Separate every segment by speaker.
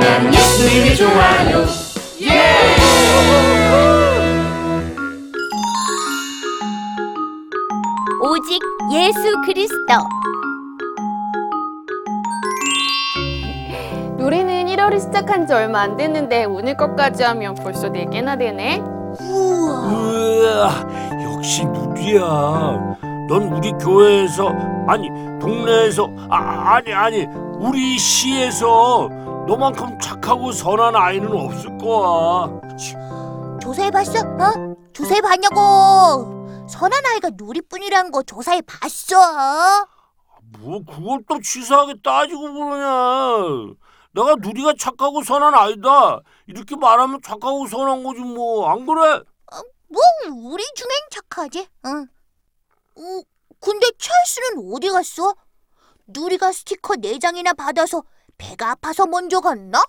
Speaker 1: 난 예수님이 좋아요
Speaker 2: 오직 예수 그리스도.
Speaker 3: 노래는 1월이 시작한 지 얼마 안 됐는데 오늘 것까지 하면 벌써 4개나 되네.
Speaker 4: 으아, 역시 누리야. 넌 우리 교회에서 아니 동네에서 아, 아니 아니 우리 시에서 너만큼 착하고 선한 아이는 없을 거야.
Speaker 5: 조사해봤어? 어? 조사해봤냐고. 선한 아이가 누리뿐이란 거 조사해봤어.
Speaker 4: 뭐 그걸 또 치사하게 따지고 그러냐. 내가 누리가 착하고 선한 아이다. 이렇게 말하면 착하고 선한 거지 뭐 안 그래?
Speaker 5: 뭐 우리 중엔 착하지. 응. 어, 근데 찰스는 어디 갔어? 누리가 스티커 네 장이나 받아서 배가 아파서 먼저 갔나?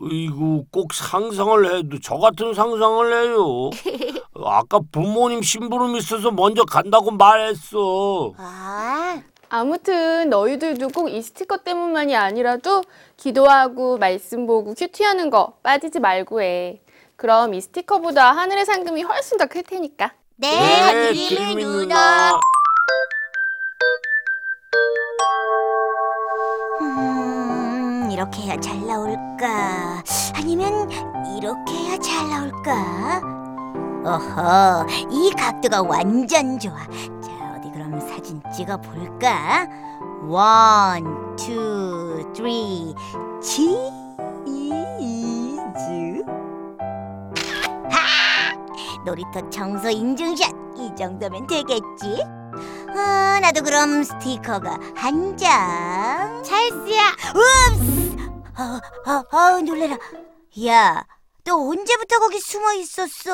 Speaker 4: 이구 꼭 상상을 해도 저 같은 상상을 해요. 아까 부모님 심부름 있어서 먼저 간다고 말했어.
Speaker 5: 아,
Speaker 3: 아무튼 너희들도 꼭 이 스티커 때문만이 아니라도 기도하고 말씀 보고 큐티하는 거 빠지지 말고 해. 그럼 이 스티커보다 하늘의 상금이 훨씬 더 클 테니까.
Speaker 5: 네, 누리 누나. 이렇게 해야 잘 나올까? 아니면 이렇게 해야 잘 나올까? 어허, 이 각도가 완전 좋아. 자, 어디 그럼 사진 찍어 볼까? one, two, three, 치즈. 하! 놀이터 청소 인증샷 이 정도면 되겠지? 아, 나도 그럼 스티커가 한 장. 찰스야. 읍스. 아, 아, 아, 놀래라. 야, 너 언제부터 거기 숨어 있었어?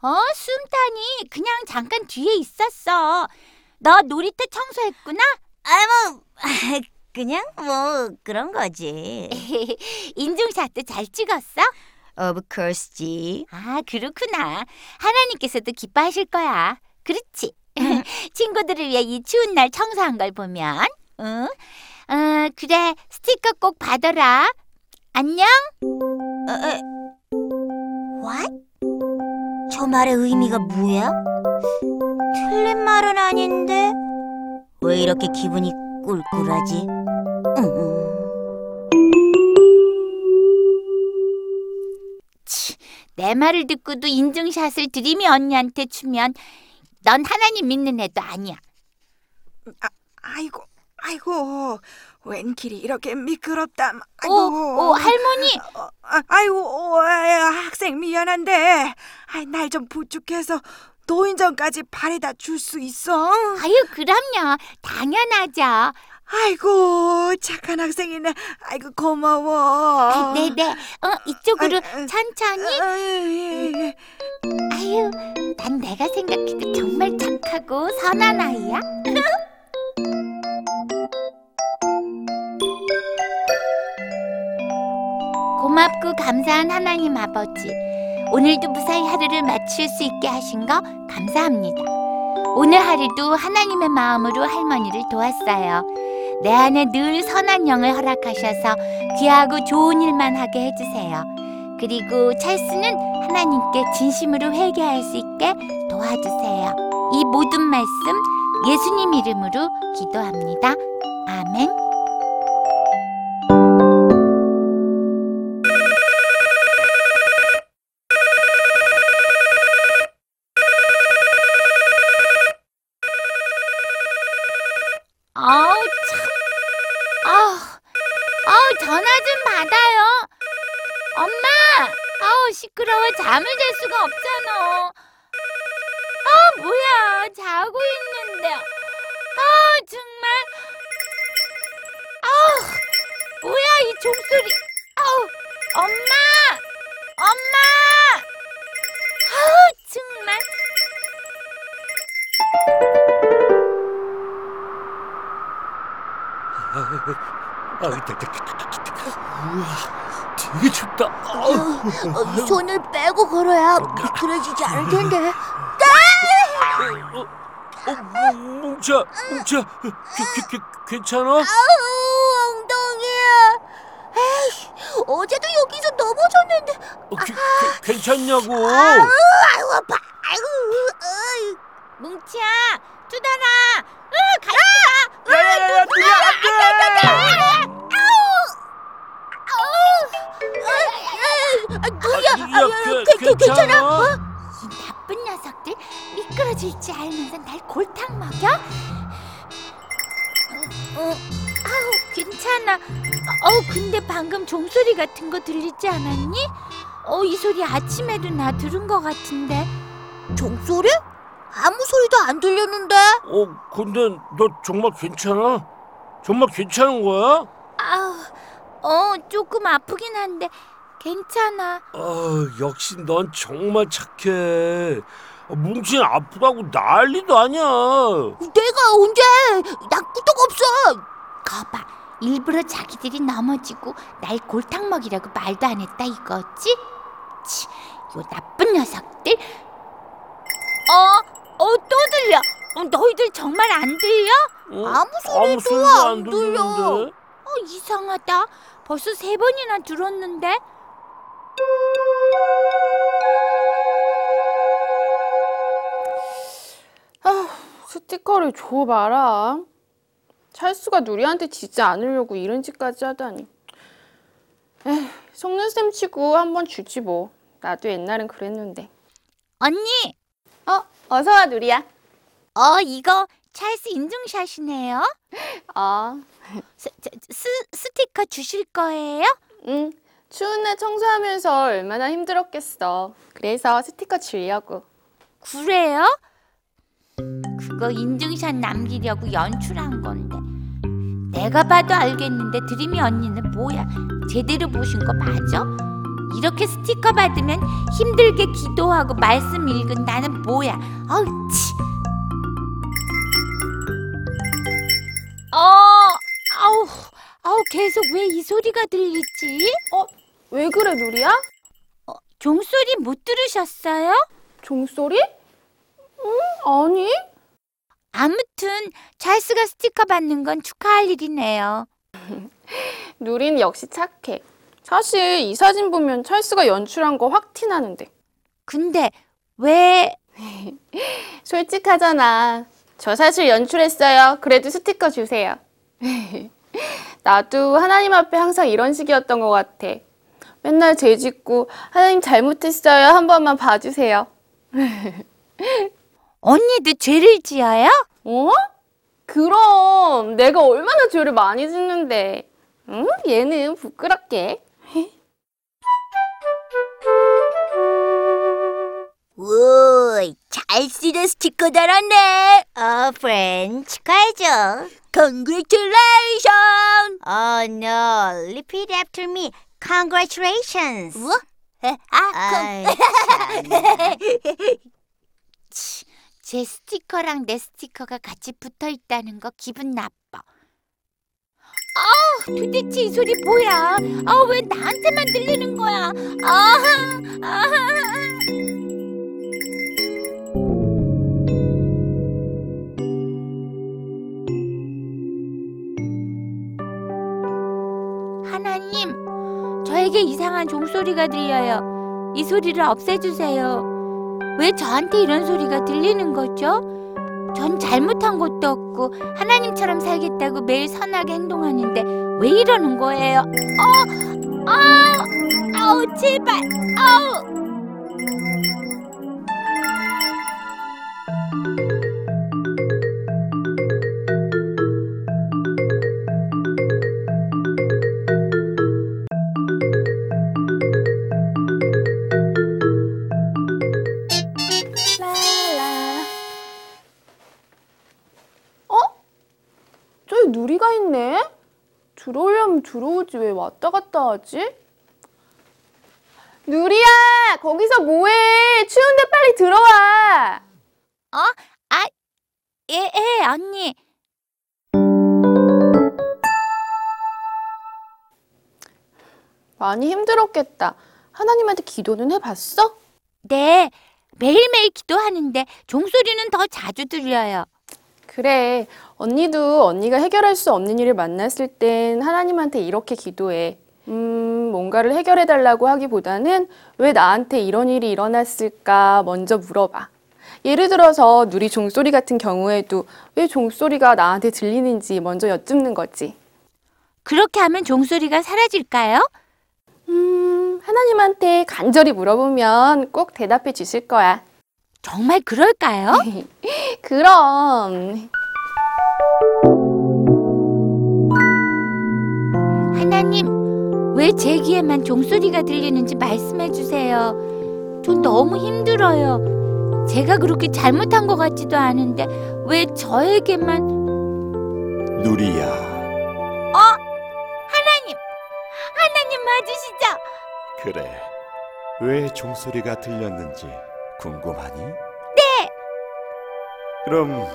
Speaker 2: 어, 숨다니 그냥 잠깐 뒤에 있었어. 너 놀이터 청소했구나?
Speaker 5: 아, 뭐 그냥 뭐 그런 거지.
Speaker 2: 인증샷도 잘 찍었어?
Speaker 5: Of course지.
Speaker 2: 아, 그렇구나. 하나님께서도 기뻐하실 거야. 그렇지. 친구들을 위해 이 추운 날 청소한 걸 보면, 응? 어, 그래, 스티커 꼭 받아라. 안녕?
Speaker 5: 어, 에, What? 저 말의 의미가 뭐야? 틀린 말은 아닌데 왜 이렇게 기분이 꿀꿀하지? 음.
Speaker 2: 내 말을 듣고도 인증샷을 드림이 언니한테 주면 넌 하나님 믿는 애도 아니야.
Speaker 6: 아이고, 아이고, 웬 길이 이렇게 미끄럽다.
Speaker 2: 오,
Speaker 6: 아이고,
Speaker 2: 오, 할머니.
Speaker 6: 어, 아, 아이고, 오, 아, 학생 미안한데, 날좀 부축해서 노인정까지 바래다 줄 수 있어?
Speaker 2: 아유, 그럼요. 당연하죠.
Speaker 6: 아이고, 착한 학생이네. 아이고, 고마워.
Speaker 2: 아, 네네. 어, 이쪽으로
Speaker 6: 아, 아,
Speaker 2: 천천히.
Speaker 6: 아, 예, 예.
Speaker 2: 아유, 난 내가 생각해도 정말 착하고 선한 아이야. 고맙고 감사한 하나님 아버지. 오늘도 무사히 하루를 마칠 수 있게 하신 거 감사합니다. 오늘 하루도 하나님의 마음으로 할머니를 도왔어요. 내 안에 늘 선한 영을 허락하셔서 귀하고 좋은 일만 하게 해주세요. 그리고 찰스는 하나님께 진심으로 회개할 수 있게 도와주세요. 이 모든 말씀 예수님 이름으로 기도합니다. 아멘. 아우 참. 아우, 아우 전화 좀 받아요. 엄마! 아우 시끄러워 잠을 잘 수가 없잖아. 아 뭐야 자고 있는데. 아 정말. 아우 뭐야 이 종소리. 아우 엄마! 엄마! 아,
Speaker 4: 우와, 되게 춥다. 아우.
Speaker 5: 어, 손을 빼고 걸어야 미끄러지지 않을 텐데.
Speaker 4: 어, 어, 뭉- 뭉치야, 뭉치야, 그, 그, 그, 괜찮아?
Speaker 5: 아우 엉덩이야. 에이, 어제도 여기서 넘어졌는데.
Speaker 4: 어, 그, 그, 괜찮냐고?
Speaker 5: 아이고 아파. 아이고. 어이.
Speaker 2: 뭉치야, 투다라. 으, 같이 가.
Speaker 4: 야야야, 누리야, 안 돼!
Speaker 5: 아, 누리야.
Speaker 4: 아, 누리야, 그,
Speaker 5: 그, 그, 괜찮아?
Speaker 2: 이 나쁜 녀석들 미끄러질 줄 알면서 날 골탕 먹여? 어, 어, 아우 괜찮아. 어 근데 방금 종소리 같은 거 들리지 않았니? 어 이 소리 아침에도 나 들은 거 같은데.
Speaker 5: 종소리? 아무 소리도 안 들렸는데.
Speaker 4: 어, 근데 너 정말 괜찮아? 정말 괜찮은 거야?
Speaker 2: 아우 어 조금 아프긴 한데 괜찮아.
Speaker 4: 아, 역시 넌 정말 착해. 아, 뭉치는 아프다고 난리도 아니야.
Speaker 5: 내가 언제? 나 끄떡 없어.
Speaker 2: 거봐 일부러 자기들이 넘어지고 날 골탕 먹이라고 말도 안 했다 이거지? 치, 요 나쁜 녀석들. 어, 들려. 어, 너희들 정말 안 들려?
Speaker 4: 어?
Speaker 5: 아무 소리도
Speaker 4: 아무 소리도 안안
Speaker 5: 들려.
Speaker 4: 들리는데.
Speaker 2: 어 이상하다. 벌써 세 번이나 들었는데.
Speaker 3: 스티커를 줘봐라. 찰수가 누리한테 지지 않으려고 이런 짓까지 하다니. 에휴, 속눈썹 치고 한번 주지 뭐. 나도 옛날엔 그랬는데.
Speaker 2: 언니,
Speaker 3: 어, 어서 와 누리야.
Speaker 2: 어 이거 찰스 인증샷이네요.
Speaker 3: 어,
Speaker 2: 스, 저, 스, 스티커 주실 거예요?
Speaker 3: 응. 추운 날 청소하면서 얼마나 힘들었겠어. 그래서 스티커 주려고.
Speaker 2: 그래요? 그거 인증샷 남기려고 연출한 건데 내가 봐도 알겠는데 드림이 언니는 뭐야 제대로 보신 거 맞아? 이렇게 스티커 받으면 힘들게 기도하고 말씀 읽은 나는 뭐야 아우 치 계속 왜 이 소리가 들리지?
Speaker 3: 왜 그래 누리야?
Speaker 2: 종소리 못 들으셨어요?
Speaker 3: 종소리? 응, 아니.
Speaker 2: 아무튼 찰스가 스티커 받는 건 축하할 일이네요.
Speaker 3: 누리는 역시 착해. 사실 이 사진 보면 찰스가 연출한 거 확 티나는데.
Speaker 2: 근데 왜
Speaker 3: 솔직하잖아. 저 사실 연출했어요. 그래도 스티커 주세요. 나도 하나님 앞에 항상 이런 식이었던 것 같아. 맨날 죄 짓고 하나님 잘못했어요. 한 번만 봐주세요.
Speaker 2: 언니도 죄를 지어요?
Speaker 3: 어? 그럼 내가 얼마나 죄를 많이 짓는데. 응? 얘는 부끄럽게.
Speaker 5: 우와, 잘 쓰는 스티커 달았네. 어, 프렌 축하해줘. Congratulations. Oh no, repeat after me. Congratulations. 뭐? 아,
Speaker 2: 제 스티커랑 내 스티커가 같이 붙어 있다는 거 기분 나빠. 아, 도대체 이 소리 뭐야? 아, 왜 나한테만 들리는 거야? 아, 아. 저에게 이상한 종소리가 들려요. 이 소리를 없애주세요. 왜 저한테 이런 소리가 들리는 거죠? 전 잘못한 것도 없고 하나님처럼 살겠다고 매일 선하게 행동하는데 왜 이러는 거예요? 어, 아, 아우 제발, 아우.
Speaker 3: 들어오려면 들어오지 왜 왔다 갔다 하지? 누리야! 거기서 뭐해? 추운데 빨리 들어와!
Speaker 2: 예, 예, 언니.
Speaker 3: 많이 힘들었겠다. 하나님한테 기도는 해봤어?
Speaker 2: 네, 매일매일 기도하는데 종소리는 더 자주 들려요.
Speaker 3: 그래. 언니도 언니가 해결할 수 없는 일을 만났을 땐 하나님한테 이렇게 기도해. 음, 뭔가를 해결해 달라고 하기보다는 왜 나한테 이런 일이 일어났을까 먼저 물어봐. 예를 들어서 누리 종소리 같은 경우에도 왜 종소리가 나한테 들리는지 먼저 여쭙는 거지.
Speaker 2: 그렇게 하면 종소리가 사라질까요?
Speaker 3: 음, 하나님한테 간절히 물어보면 꼭 대답해 주실 거야.
Speaker 2: 정말 그럴까요?
Speaker 3: 그럼.
Speaker 2: 하나님, 왜 제 귀에만 종소리가 들리는지 말씀해 주세요. 전 너무 힘들어요. 제가 그렇게 잘못한 것 같지도 않은데 왜 저에게만
Speaker 7: 누리야,
Speaker 2: 하나님, 하나님 맞으시죠?
Speaker 7: 그래. 왜 종소리가 들렸는지 궁금하니? 네. 그럼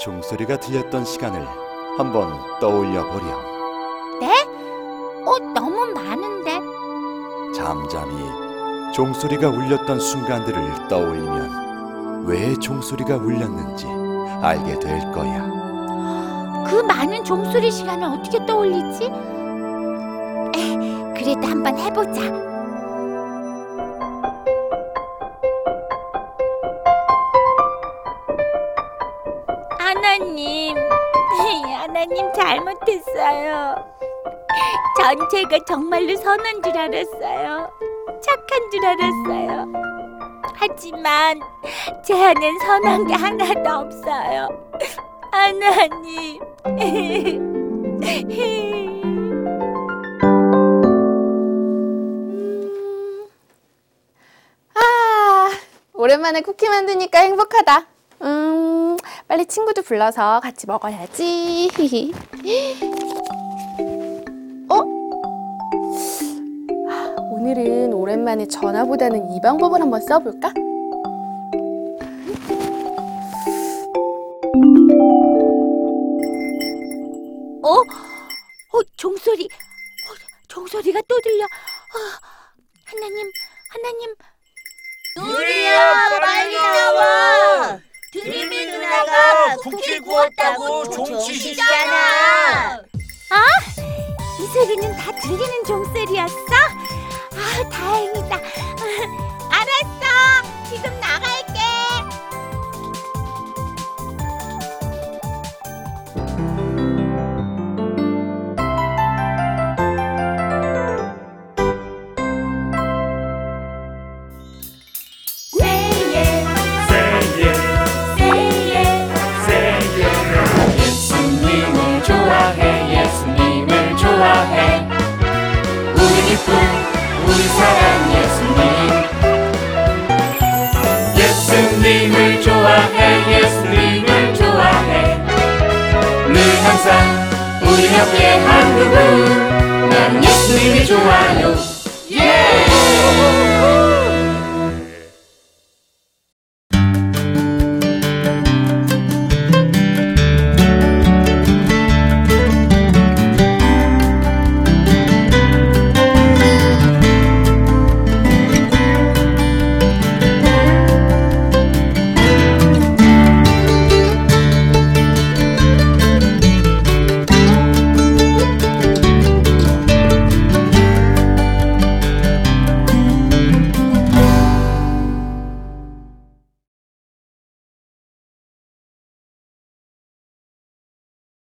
Speaker 7: 종소리가 들렸던 시간을 한번 떠올려 보렴.
Speaker 2: 어, 너무 많은데.
Speaker 7: 잠잠히 종소리가 울렸던 순간들을 떠올리면 왜 종소리가 울렸는지 알게 될 거야.
Speaker 2: 그 많은 종소리 시간을 어떻게 떠올리지? 에, 그래도 한번 해보자. 하나님 잘못했어요. 전 제가 정말로 선한 줄 알았어요. 착한 줄 알았어요. 하지만 제 안엔 선한 게 하나도 없어요. 하나님.
Speaker 3: 아, 오랜만에 쿠키 만드니까 행복하다. 음, 빨리 친구들 불러서 같이 먹어야지. 어? 아, 오늘은 오랜만에 전화보다는 이 방법을 한번 써볼까?
Speaker 2: 어? 어, 종소리. 어, 종소리가 또 들려. 아, 하나님, 하나님.
Speaker 5: 누리야, 빨리 나와. 드림이 누나가 쿠키 구웠다고 종치시잖아.
Speaker 2: 이 소리는 다 들리는 종소리였어? 아, 다행이다.
Speaker 1: 항